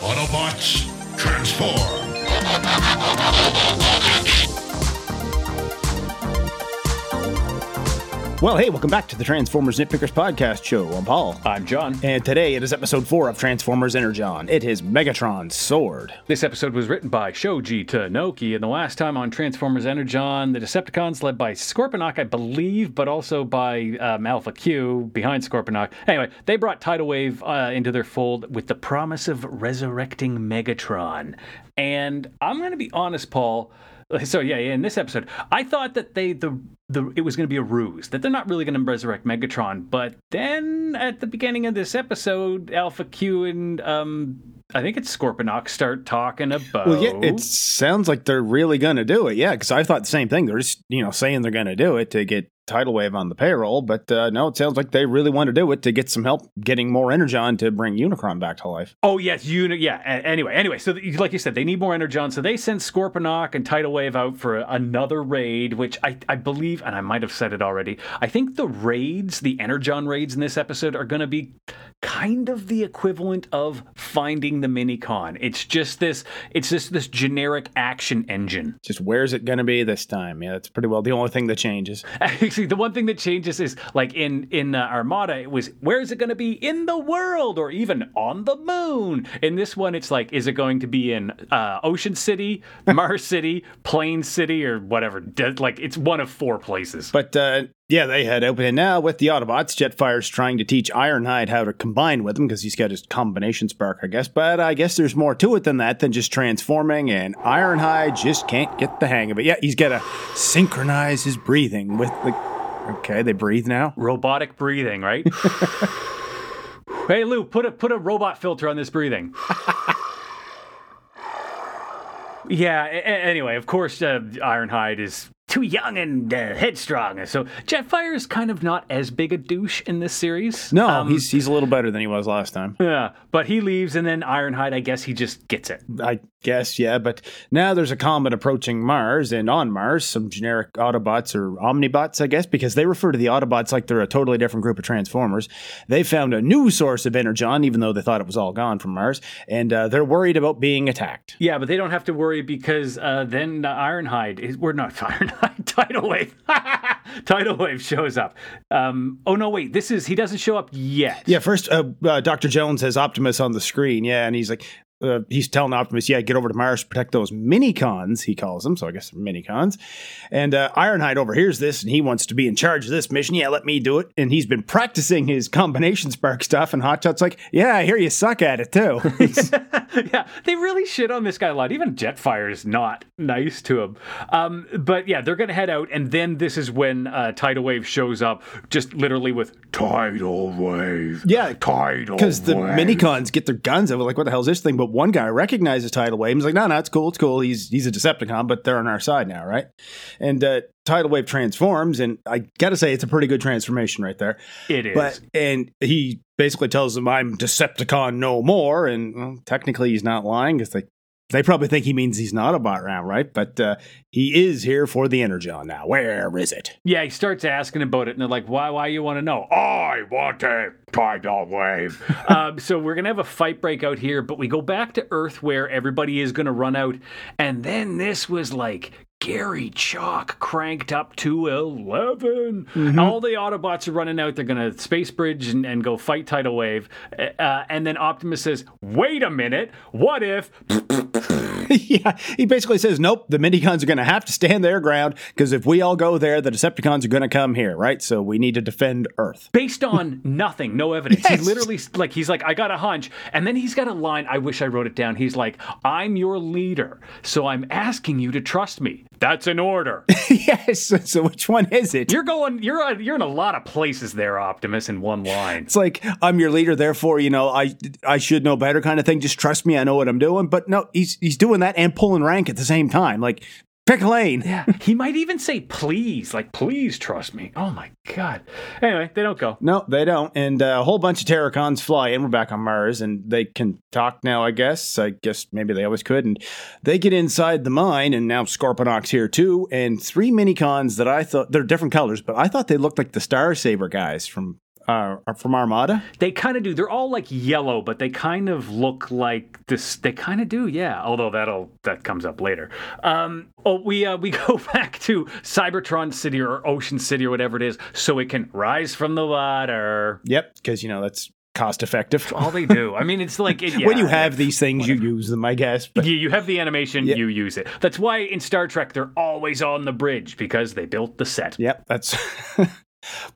Autobots, transform! Well, hey, welcome back to the Transformers Nitpickers Podcast Show. I'm Paul. I'm John. And today it is episode 4 of Transformers Energon. It is Megatron's Sword. This episode was written by Shoji Tanoki, and the last time on Transformers Energon, the Decepticons, led by Scorponok, I believe, but also by um, Alpha Q behind Scorponok. Anyway, they brought Tidal Wave uh, into their fold with the promise of resurrecting Megatron. And I'm going to be honest, Paul. So yeah, in this episode, I thought that they the the it was going to be a ruse that they're not really going to resurrect Megatron. But then at the beginning of this episode, Alpha Q and um I think it's Scorponok start talking about. Well, yeah, it sounds like they're really going to do it. Yeah, because I thought the same thing. They're just you know saying they're going to do it to get tidal wave on the payroll, but uh, no, it sounds like they really want to do it to get some help getting more energon to bring Unicron back to life. Oh yes, Uni- yeah. a- Anyway, anyway, so th- like you said, they need more energon, so they send Scorponok and tidal wave out for another raid, which I, I believe, and I might have said it already. I think the raids, the energon raids in this episode, are going to be kind of the equivalent of finding the minicon. It's just this, it's just this generic action engine. Just where's it going to be this time? Yeah, that's pretty well the only thing that changes. Actually, the one thing that changes is like in in uh, Armada, it was where is it going to be in the world or even on the moon. In this one, it's like is it going to be in uh, Ocean City, Mars City, Plain City, or whatever? Like it's one of four places. But uh, yeah, they head open. And now with the Autobots, Jetfire's trying to teach Ironhide how to combine with him because he's got his combination spark, I guess. But I guess there's more to it than that than just transforming, and Ironhide just can't get the hang of it. Yeah, he's got to synchronize his breathing with the. Okay, they breathe now. Robotic breathing, right? hey Lou, put a put a robot filter on this breathing. Yeah. a- anyway, of course, uh, Ironhide is too young and uh, headstrong, so Jetfire is kind of not as big a douche in this series. No, Um, he's he's a little better than he was last time. yeah, but he leaves, and then Ironhide, I guess he just gets it. I guess, yeah. But now there's a comet approaching Mars, and on Mars, some generic Autobots or Omnibots, I guess, because they refer to the Autobots like they're a totally different group of Transformers. They found a new source of energon, even though they thought it was all gone from Mars, and uh, they're worried about being attacked. Yeah, but they don't have to worry because uh, then uh, Ironhide is we're not Ironhide. Tidal Wave, Tidal Wave shows up. Um, oh no, wait, this is he doesn't show up yet. Yeah, first, uh, uh, Dr. Jones has Optimus on the screen, yeah, and he's like, uh, he's telling Optimus, yeah, get over to Mars protect those minicons, he calls them. So I guess they're minicons. And uh, Ironhide overhears this and he wants to be in charge of this mission. Yeah, let me do it. And he's been practicing his combination spark stuff. And Hotshot's like, yeah, I hear you suck at it too. yeah, they really shit on this guy a lot. Even Jetfire is not nice to him. Um, but yeah, they're gonna head out, and then this is when uh, Tidal Wave shows up, just literally with Tidal wave. yeah, Tidal because the wave. minicons get their guns out. Like, what the hell is this thing? But one guy recognizes Tidal Wave. He's like, no, no, it's cool, it's cool. He's he's a Decepticon, but they're on our side now, right? And uh, Tidal Wave transforms, and I gotta say, it's a pretty good transformation right there. it is. But and he basically tells them, "I'm Decepticon no more," and well, technically he's not lying because they they probably think he means he's not a bot round, right? But uh, he is here for the Energon now. Where is it? yeah, he starts asking about it, and they're like, "Why? Why you want to know?" I want a tidal wave. um, so we're gonna have a fight break out here, but we go back to Earth where everybody is gonna run out, and then this was like Gary Chalk cranked up to 11. All the Autobots are running out. They're gonna space bridge and, and go fight Tidal Wave, uh, and then Optimus says, "Wait a minute, what if?" yeah, he basically says, "Nope, the Minicons are going to have to stand their ground because if we all go there, the Decepticons are going to come here, right? So we need to defend Earth." based on nothing, no evidence. Yes. He literally like he's like, I got a hunch, and then he's got a line. I wish I wrote it down. He's like, I'm your leader, so I'm asking you to trust me. That's an order. yes. So which one is it? You're going. You're uh, you're in a lot of places there, Optimus. In one line. It's like I'm your leader, therefore, you know, I I should know better, kind of thing. Just trust me, I know what I'm doing. But no, he's he's doing that and pulling rank at the same time. Like pick a lane. Yeah, he might even say please, like please trust me. Oh my god. Anyway, they don't go. No, they don't. And uh, a whole bunch of Terrorcons fly in. We're back on Mars, and they can talk now. I guess. I guess maybe they always could. And they get inside the mine, and now Scorponok's here too. And three minicons that I thought they're different colors, but I thought they looked like the Star Saber guys from uh, from Armada. They kind of do. They're all like yellow, but they kind of look like this. They kind of do, yeah. Although that'll that comes up later. Um, oh, we uh, we go back to Cybertron City or Ocean City or whatever it is, so it can rise from the water. Yep, because you know that's cost effective. All they do. I mean, it's like it, yeah, when you have these things, you use them, I guess. But you, you have the animation, you use it. That's why in Star Trek they're always on the bridge because they built the set. Yep, that's.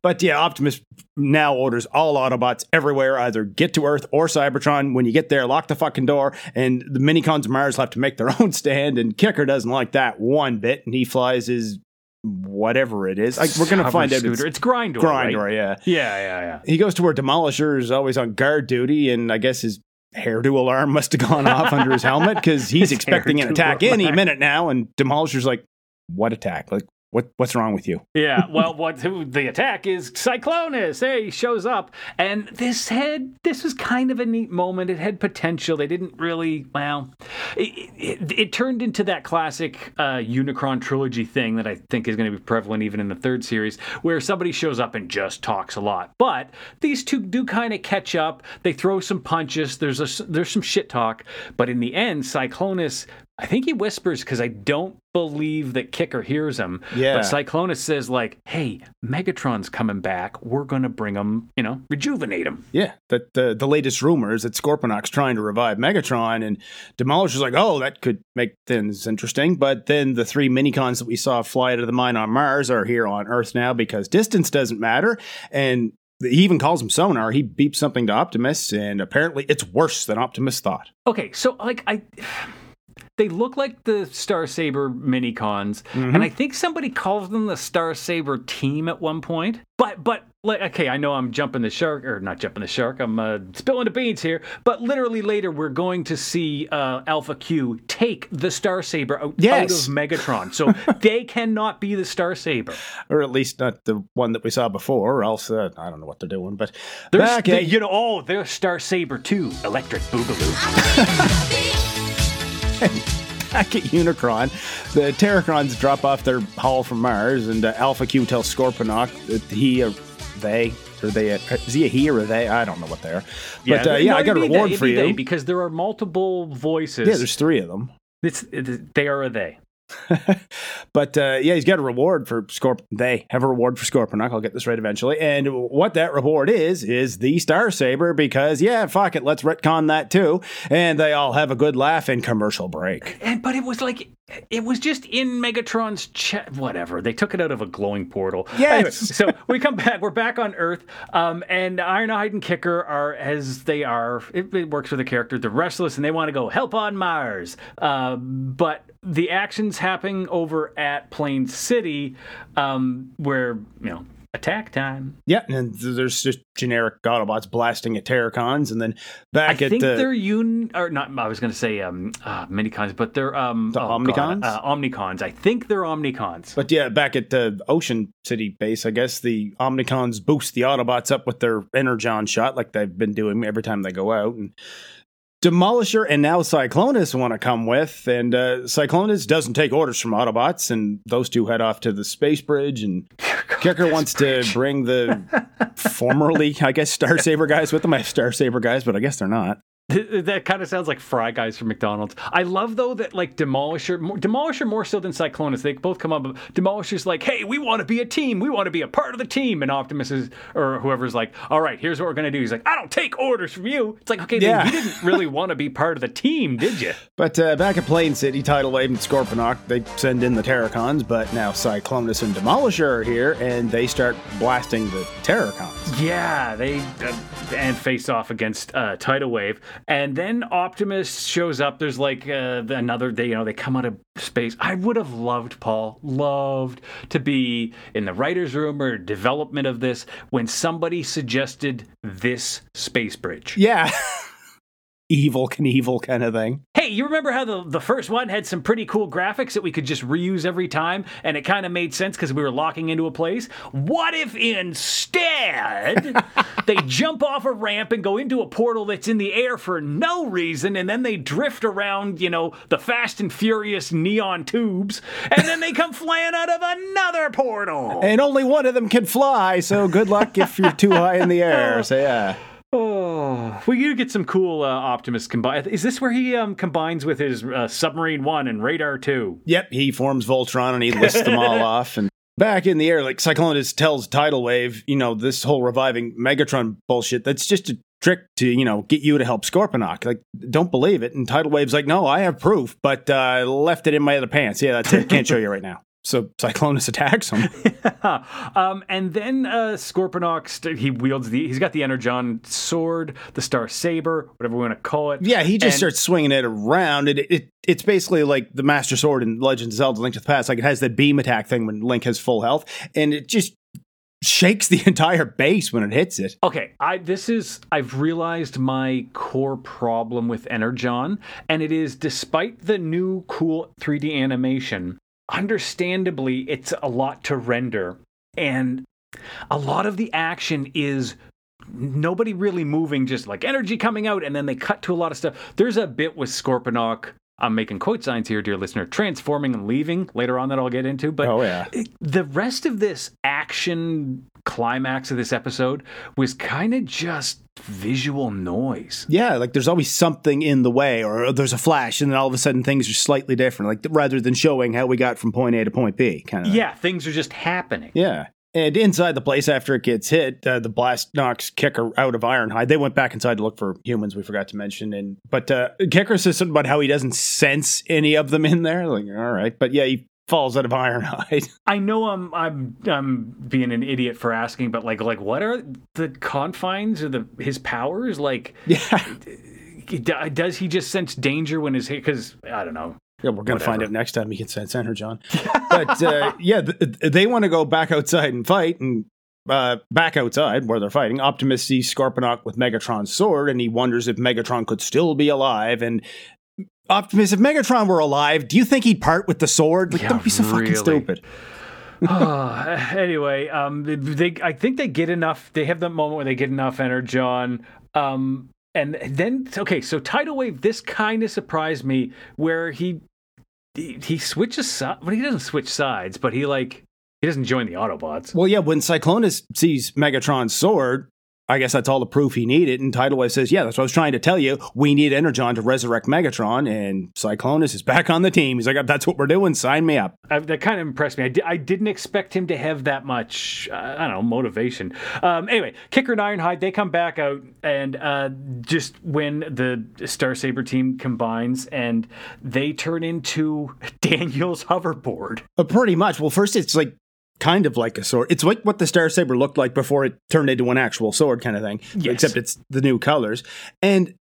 but yeah, Optimus now orders all Autobots everywhere either get to Earth or Cybertron. When you get there, lock the fucking door, and the minicons of Mars have to make their own stand. And Kicker doesn't like that one bit, and he flies his whatever it is. Like, we're gonna Hover find out. scooter. It's It's Grindor. Grindor, right? yeah. Yeah, yeah, yeah. He goes to where Demolisher is always on guard duty, and I guess his hairdo alarm must have gone off under his helmet because he's His expecting an attack any minute now. And Demolisher's like, "What attack? Like, what? What's wrong with you?" Yeah, well, what the attack is Cyclonus. Hey, he shows up, and this had this was kind of a neat moment. It had potential. They didn't really well. It, it, it turned into that classic uh, Unicron trilogy thing that I think is going to be prevalent even in the third series, where somebody shows up and just talks a lot. But these two do kind of catch up. They throw some punches. There's a there's some shit talk, but in the end, Cyclonus. I think he whispers because I don't believe that Kicker hears him. Yeah. But Cyclonus says like, "Hey, Megatron's coming back. We're gonna bring him. You know, rejuvenate him." Yeah, that the the latest rumor is that Scorponok's trying to revive Megatron, and Demolisher's like, "Oh, that could make things interesting." But then the three minicons that we saw fly out of the mine on Mars are here on Earth now because distance doesn't matter, and he even calls him sonar. He beeps something to Optimus, and apparently it's worse than Optimus thought. Okay, so like I. They look like the Star Saber mini cons, and I think somebody calls them the Star Saber team at one point. But but like okay, I know I'm jumping the shark or not jumping the shark. I'm uh, spilling the beans here. But literally later, we're going to see uh, Alpha Q take the Star Saber out, Yes. out of Megatron, so they cannot be the Star Saber. or at least not the one that we saw before. Or else uh, I don't know what they're doing. But There's back the- at you know, oh, there's Star Saber too, Electric Boogaloo. back at Unicron, the Terrorcons drop off their haul from Mars, and uh, Alpha Q tells Scorponok that he, or they, or they, uh, is he a he or a they? I don't know what they are. But uh, no, yeah, I got a they- reward it'd for you. they, because there are multiple voices. yeah, there's three of them. It's, it, they are a they. But uh, yeah, he's got a reward for Scorp. They have a reward for Scorponok. I'll get this right eventually. And what that reward is is the Star Saber because yeah, fuck it, let's retcon that too. And they all have a good laugh in commercial break. And but it was like it was just in Megatron's chest. Whatever. They took it out of a glowing portal. Yes. Anyway, so we come back. We're back on Earth. Um, and Ironhide and Kicker are as they are. It, it works for the character. They're restless and they want to go help on Mars. Uh, but the actions happening over at Plain City, um, where you know attack time. Yeah, and there's just generic Autobots blasting at Terrorcons, and then I back at I think the they're un or not. I was going to say um, uh, minicons, but they're um, The oh, God, Omnicons? uh, Omnicons. I think they're Omnicons. But yeah, back at the Ocean City base, I guess the Omnicons boost the Autobots up with their Energon shot, like they've been doing every time they go out. And Demolisher and now Cyclonus want to come with, and uh, Cyclonus doesn't take orders from Autobots, and those two head off to the space bridge. And Kicker wants to bring the formerly, I guess, Star Saber guys with them. I have Star Saber guys, but I guess they're not. that kind of sounds like Fry Guys from McDonald's. I love though that like Demolisher, more, Demolisher more so than Cyclonus. They both come up. Demolisher's like, "Hey, we want to be a team. We want to be a part of the team." And Optimus is, or whoever's like, "All right, here's what we're gonna do." He's like, "I don't take orders from you." It's like, okay, then you didn't really want to be part of the team, did you? But uh, back at Plain City, Tidal Wave and Scorponok, they send in the Terrorcons, but now Cyclonus and Demolisher are here, and they start blasting the Terrorcons. Yeah, they uh, and face off against uh, Tidal Wave, and then Optimus shows up. There's like uh, another. They you know they come out of space. I would have loved Paul, loved to be in the writers' room or development of this when somebody suggested this space bridge. Yeah. Evel Knievel kind of thing. Hey, you remember how the, the first one had some pretty cool graphics that we could just reuse every time and it kind of made sense because we were locking into a place? What if instead they jump off a ramp and go into a portal that's in the air for no reason and then they drift around, you know, the fast and furious neon tubes and then they come flying out of another portal? And only one of them can fly, so good luck if you're too high in the air. So yeah. Oh, we do get some cool uh, Optimus combine. Is this where he um, combines with his uh, Submarine One and Radar Two? Yep, he forms Voltron and he lists them all off. And back in the air, like Cyclonus tells Tidal Wave, you know, this whole reviving Megatron bullshit, that's just a trick to, you know, get you to help Scorponok. Like, don't believe it. And Tidal Wave's like, no, I have proof, but I uh, left it in my other pants. Yeah, that's it. Can't show you right now. So Cyclonus attacks him. um, and then uh, he wields the, he's got the Energon sword, the Star Saber, whatever we want to call it. Yeah, he just And- starts swinging it around. It, it It's basically like the Master Sword in Legend of Zelda Link to the Past. Like it has that beam attack thing when Link has full health, and it just shakes the entire base when it hits it. Okay, I this is I've realized my core problem with Energon, and it is despite the new cool 3D animation, understandably it's a lot to render. And a lot of the action is nobody really moving, just like energy coming out, and then they cut to a lot of stuff. There's a bit with Scorponok. I'm making quote signs here, dear listener, transforming and leaving later on that I'll get into. But Oh, yeah. the rest of this action climax of this episode was kind of just visual noise. Yeah, like there's always something in the way, or there's a flash, and then all of a sudden things are slightly different. Like rather than showing how we got from point A to point B, kind of. Yeah, things are just happening. Yeah. And inside the place, after it gets hit, uh, the blast knocks Kicker out of Ironhide. They went back inside to look for humans. We forgot to mention, and but uh, Kicker says something about how he doesn't sense any of them in there. Like, all right, but yeah, he falls out of Ironhide. I know I'm I'm I'm being an idiot for asking, but like like what are the confines of the his powers? Like, yeah, does he just sense danger when his because I don't know. yeah, we're gonna find out next time he can sense Energon. but uh, yeah, th- they want to go back outside and fight, and uh, back outside where they're fighting, Optimus sees Scorponok with Megatron's sword, and he wonders if Megatron could still be alive. And Optimus, if Megatron were alive, do you think he'd part with the sword? Like, Yeah, don't be so really. fucking stupid. Uh, anyway, um, they I think they get enough. They have that moment where they get enough energon. Um, and then okay, so tidal wave. This kind of surprised me where he he, he switches sides. Well, he doesn't switch sides, but he like he doesn't join the Autobots. Well, yeah, when Cyclonus sees Megatron's sword, I guess that's all the proof he needed. And Tidal Wave says, Yeah, that's what I was trying to tell you. We need Energon to resurrect Megatron. And Cyclonus is back on the team. He's like, That's what we're doing. Sign me up. I, that kind of impressed me. I, di- I didn't expect him to have that much, uh, I don't know, motivation. Um, anyway, Kicker and Ironhide, they come back out, and uh, just when the Star Saber team combines and they turn into Daniel's hoverboard. Uh, pretty much. Well, first, it's like kind of like a sword. It's like what the Star Saber looked like before it turned into an actual sword kind of thing, Yes. except it's the new colors. And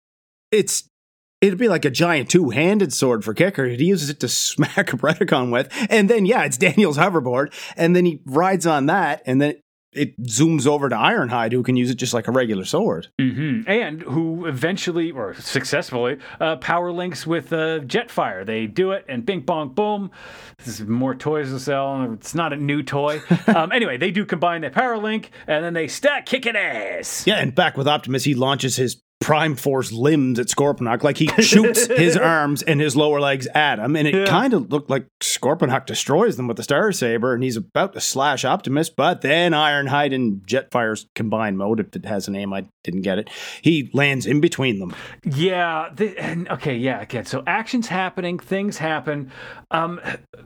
it's. It'd be like a giant two-handed sword for Kicker. He uses it to smack a Predacon with, and then yeah, it's Daniel's hoverboard, and then he rides on that, and then it zooms over to Ironhide, who can use it just like a regular sword. hmm And who eventually, or successfully, uh, power links with uh, Jetfire. They do it, and bing, bong, boom. This is more toys to sell. It's not a new toy. um, anyway, they do combine their power link, and then they start kicking ass. Yeah, and back with Optimus, he launches his Prime Force limbs at Scorponok. Like he shoots his arms and his lower legs at him, and it Yeah. kind of looked like Scorponok destroys them with the Star Saber, and he's about to slash Optimus, but then Ironhide and Jetfire's combined mode, if it has a name, I didn't get it. He lands in between them. Yeah. The, and, okay. Yeah. Again. So actions happening, things happen, um,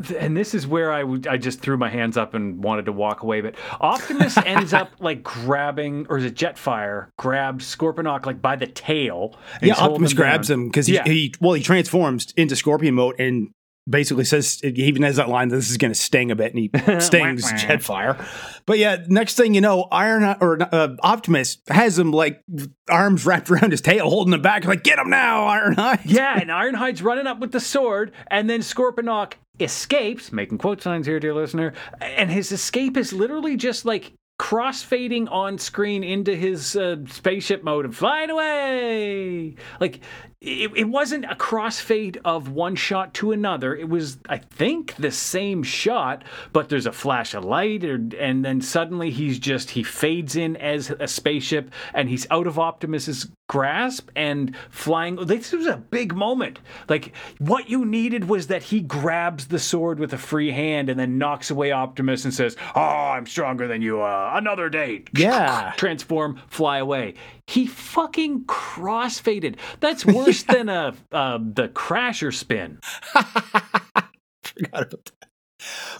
th- and this is where I—I just threw my hands up and wanted to walk away. But Optimus ends up like grabbing, or is it Jetfire grabbed Scorponok like by the tail? yeah, Optimus grabs down. him because he, Yeah. he, well, he transforms into Scorpion mode and basically says he even has that line that this is going to sting a bit, and he stings. Jetfire. But yeah, next thing you know, Iron or uh, Optimus has him like arms wrapped around his tail, holding him back, like get him now, Ironhide. Yeah, and Ironhide's running up with the sword, and then Scorponok escapes, making quote signs here, dear listener, and his escape is literally just like crossfading on screen into his uh, spaceship mode and flying away. Like it, it wasn't a crossfade of one shot to another. It was, I think, the same shot, but there's a flash of light, or, and then suddenly he's just he fades in as a spaceship, and he's out of Optimus's grasp and flying. This was a big moment. Like what you needed was that he grabs the sword with a free hand and then knocks away Optimus and says, "Oh, I'm stronger than you. Uh, another day." Yeah. Transform, fly away. He fucking crossfaded. That's worse than a uh, the crasher spin. Forgot about that.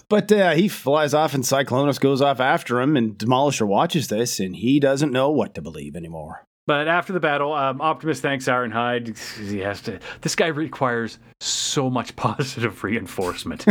But uh, he flies off, and Cyclonus goes off after him, and Demolisher watches this, and he doesn't know what to believe anymore. But after the battle, um, Optimus thanks Ironhide. He has to. This guy requires so much positive reinforcement.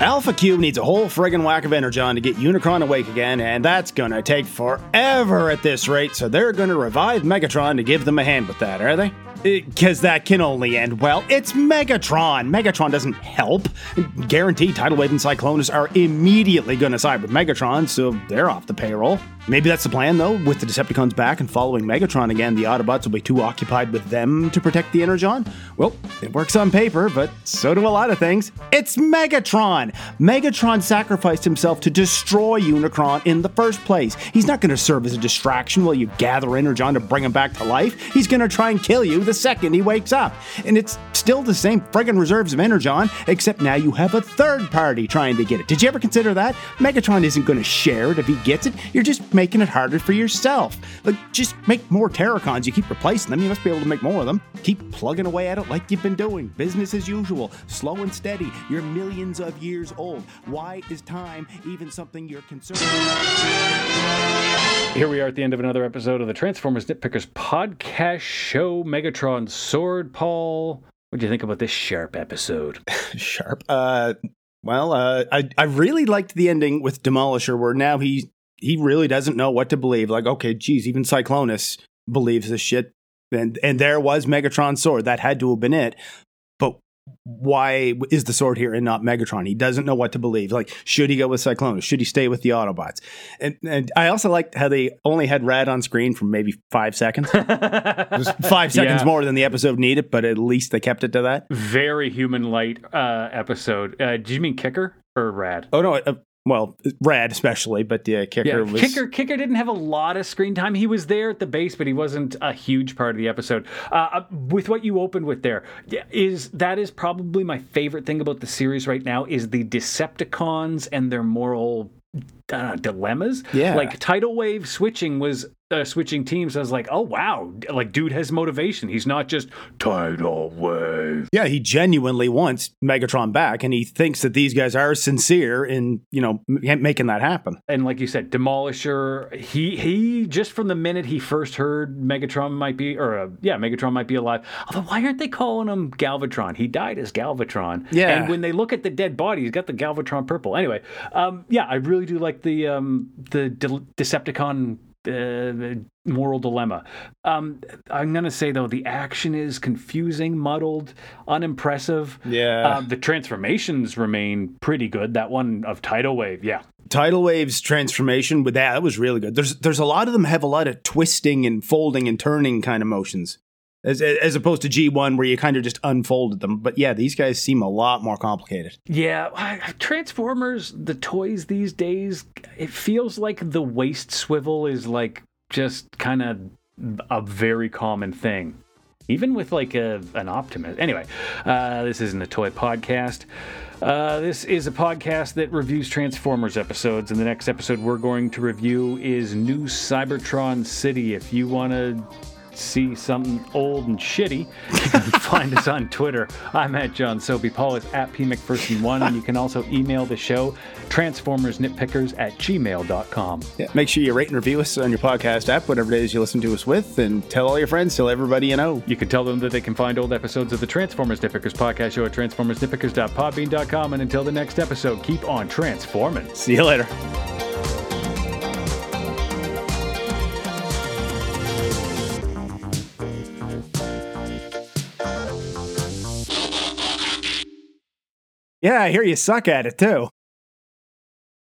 Alpha Q needs a whole friggin' whack of Energon to get Unicron awake again, and that's gonna take forever at this rate, so they're gonna revive Megatron to give them a hand with that, are they? Because that can only end well. It's Megatron! Megatron doesn't help. Guaranteed Tidal Wave and Cyclonus are immediately gonna side with Megatron, so they're off the payroll. Maybe that's the plan, though. With the Decepticons back and following Megatron again, the Autobots will be too occupied with them to protect the Energon. Well, it works on paper, but so do a lot of things. It's Megatron! Megatron sacrificed himself to destroy Unicron in the first place. He's not going to serve as a distraction while you gather Energon to bring him back to life. He's going to try and kill you the second he wakes up. And it's still the same friggin' reserves of Energon, except now you have a third party trying to get it. Did you ever consider that? Megatron isn't to share it if he gets it. You're just making it harder for yourself. Like, just make more Terrorcons. You keep replacing them, you must be able to make more of them. Keep plugging away at it like you've been doing. Business as usual. Slow and steady. You're millions of years old. Why is time even something you're concerned with? Here we are at the end of another episode of the Transformers Nitpickers podcast show. Megatron Sword, Paul. What do you think about this sharp episode? Sharp. Uh, well, uh, I I really liked the ending with Demolisher, where now he he really doesn't know what to believe. Like, okay, geez, even Cyclonus believes this shit, and and there was Megatron's sword. That had to have been it. Why is the sword here and not Megatron? He doesn't know what to believe. Like, should he go with Cyclonus? Should he stay with the Autobots? And and I also liked how they only had Rad on screen for maybe five seconds. It five seconds Yeah. more than the episode needed, but at least they kept it to that. Very human light uh, episode. Uh, did you mean Kicker or Rad? Oh no, uh, well, Rad especially, but yeah, Kicker Yeah, was Kicker Kicker didn't have a lot of screen time. He was there at the base, but he wasn't a huge part of the episode. Uh, with what you opened with there is that is probably my favorite thing about the series right now is the Decepticons and their moral uh, dilemmas. Yeah. like tidal wave switching was. Uh, switching teams, I was like, "Oh wow! Like, dude has motivation. He's not just Tidal wave. Yeah, he genuinely wants Megatron back, and he thinks that these guys are sincere in you know m- making that happen. and like you said, Demolisher. He he just from the minute he first heard Megatron might be, or uh, yeah, Megatron might be alive. Although why aren't they calling him Galvatron? He died as Galvatron. Yeah. And when they look at the dead body, he's got the Galvatron purple. Anyway, um, yeah, I really do like the um, the De- Decepticon. Uh, moral dilemma. Um, I'm gonna say though the action is confusing, muddled, unimpressive. Yeah. Uh, the transformations remain pretty good. That one of Tidal Wave, yeah, Tidal Wave's transformation with that, that was really good. There's there's a lot of them have a lot of twisting and folding and turning kind of motions. As, as opposed to G1 where you kind of just unfolded them. But yeah, these guys seem a lot more complicated. Yeah, Transformers, the toys these days, it feels like the waist swivel is like just kind of a very common thing. Even with like a, an Optimus. Anyway, uh, this isn't a toy podcast. Uh, this is a podcast that reviews Transformers episodes, and the next episode we're going to review is New Cybertron City. If you want to see something old and shitty, you can find us on Twitter. I'm at John Soapy. Paul is at P McPherson1, and you can also email the show transformersnitpickers at gmail.com. Yeah, make sure you rate and review us on your podcast app, whatever it is you listen to us with, and tell all your friends, tell everybody you know. You can tell them that they can find old episodes of the Transformers Nitpickers podcast show at transformersnitpickers.podbean.com. And until the next episode, keep on transforming. See you later. Yeah, I hear you suck at it too.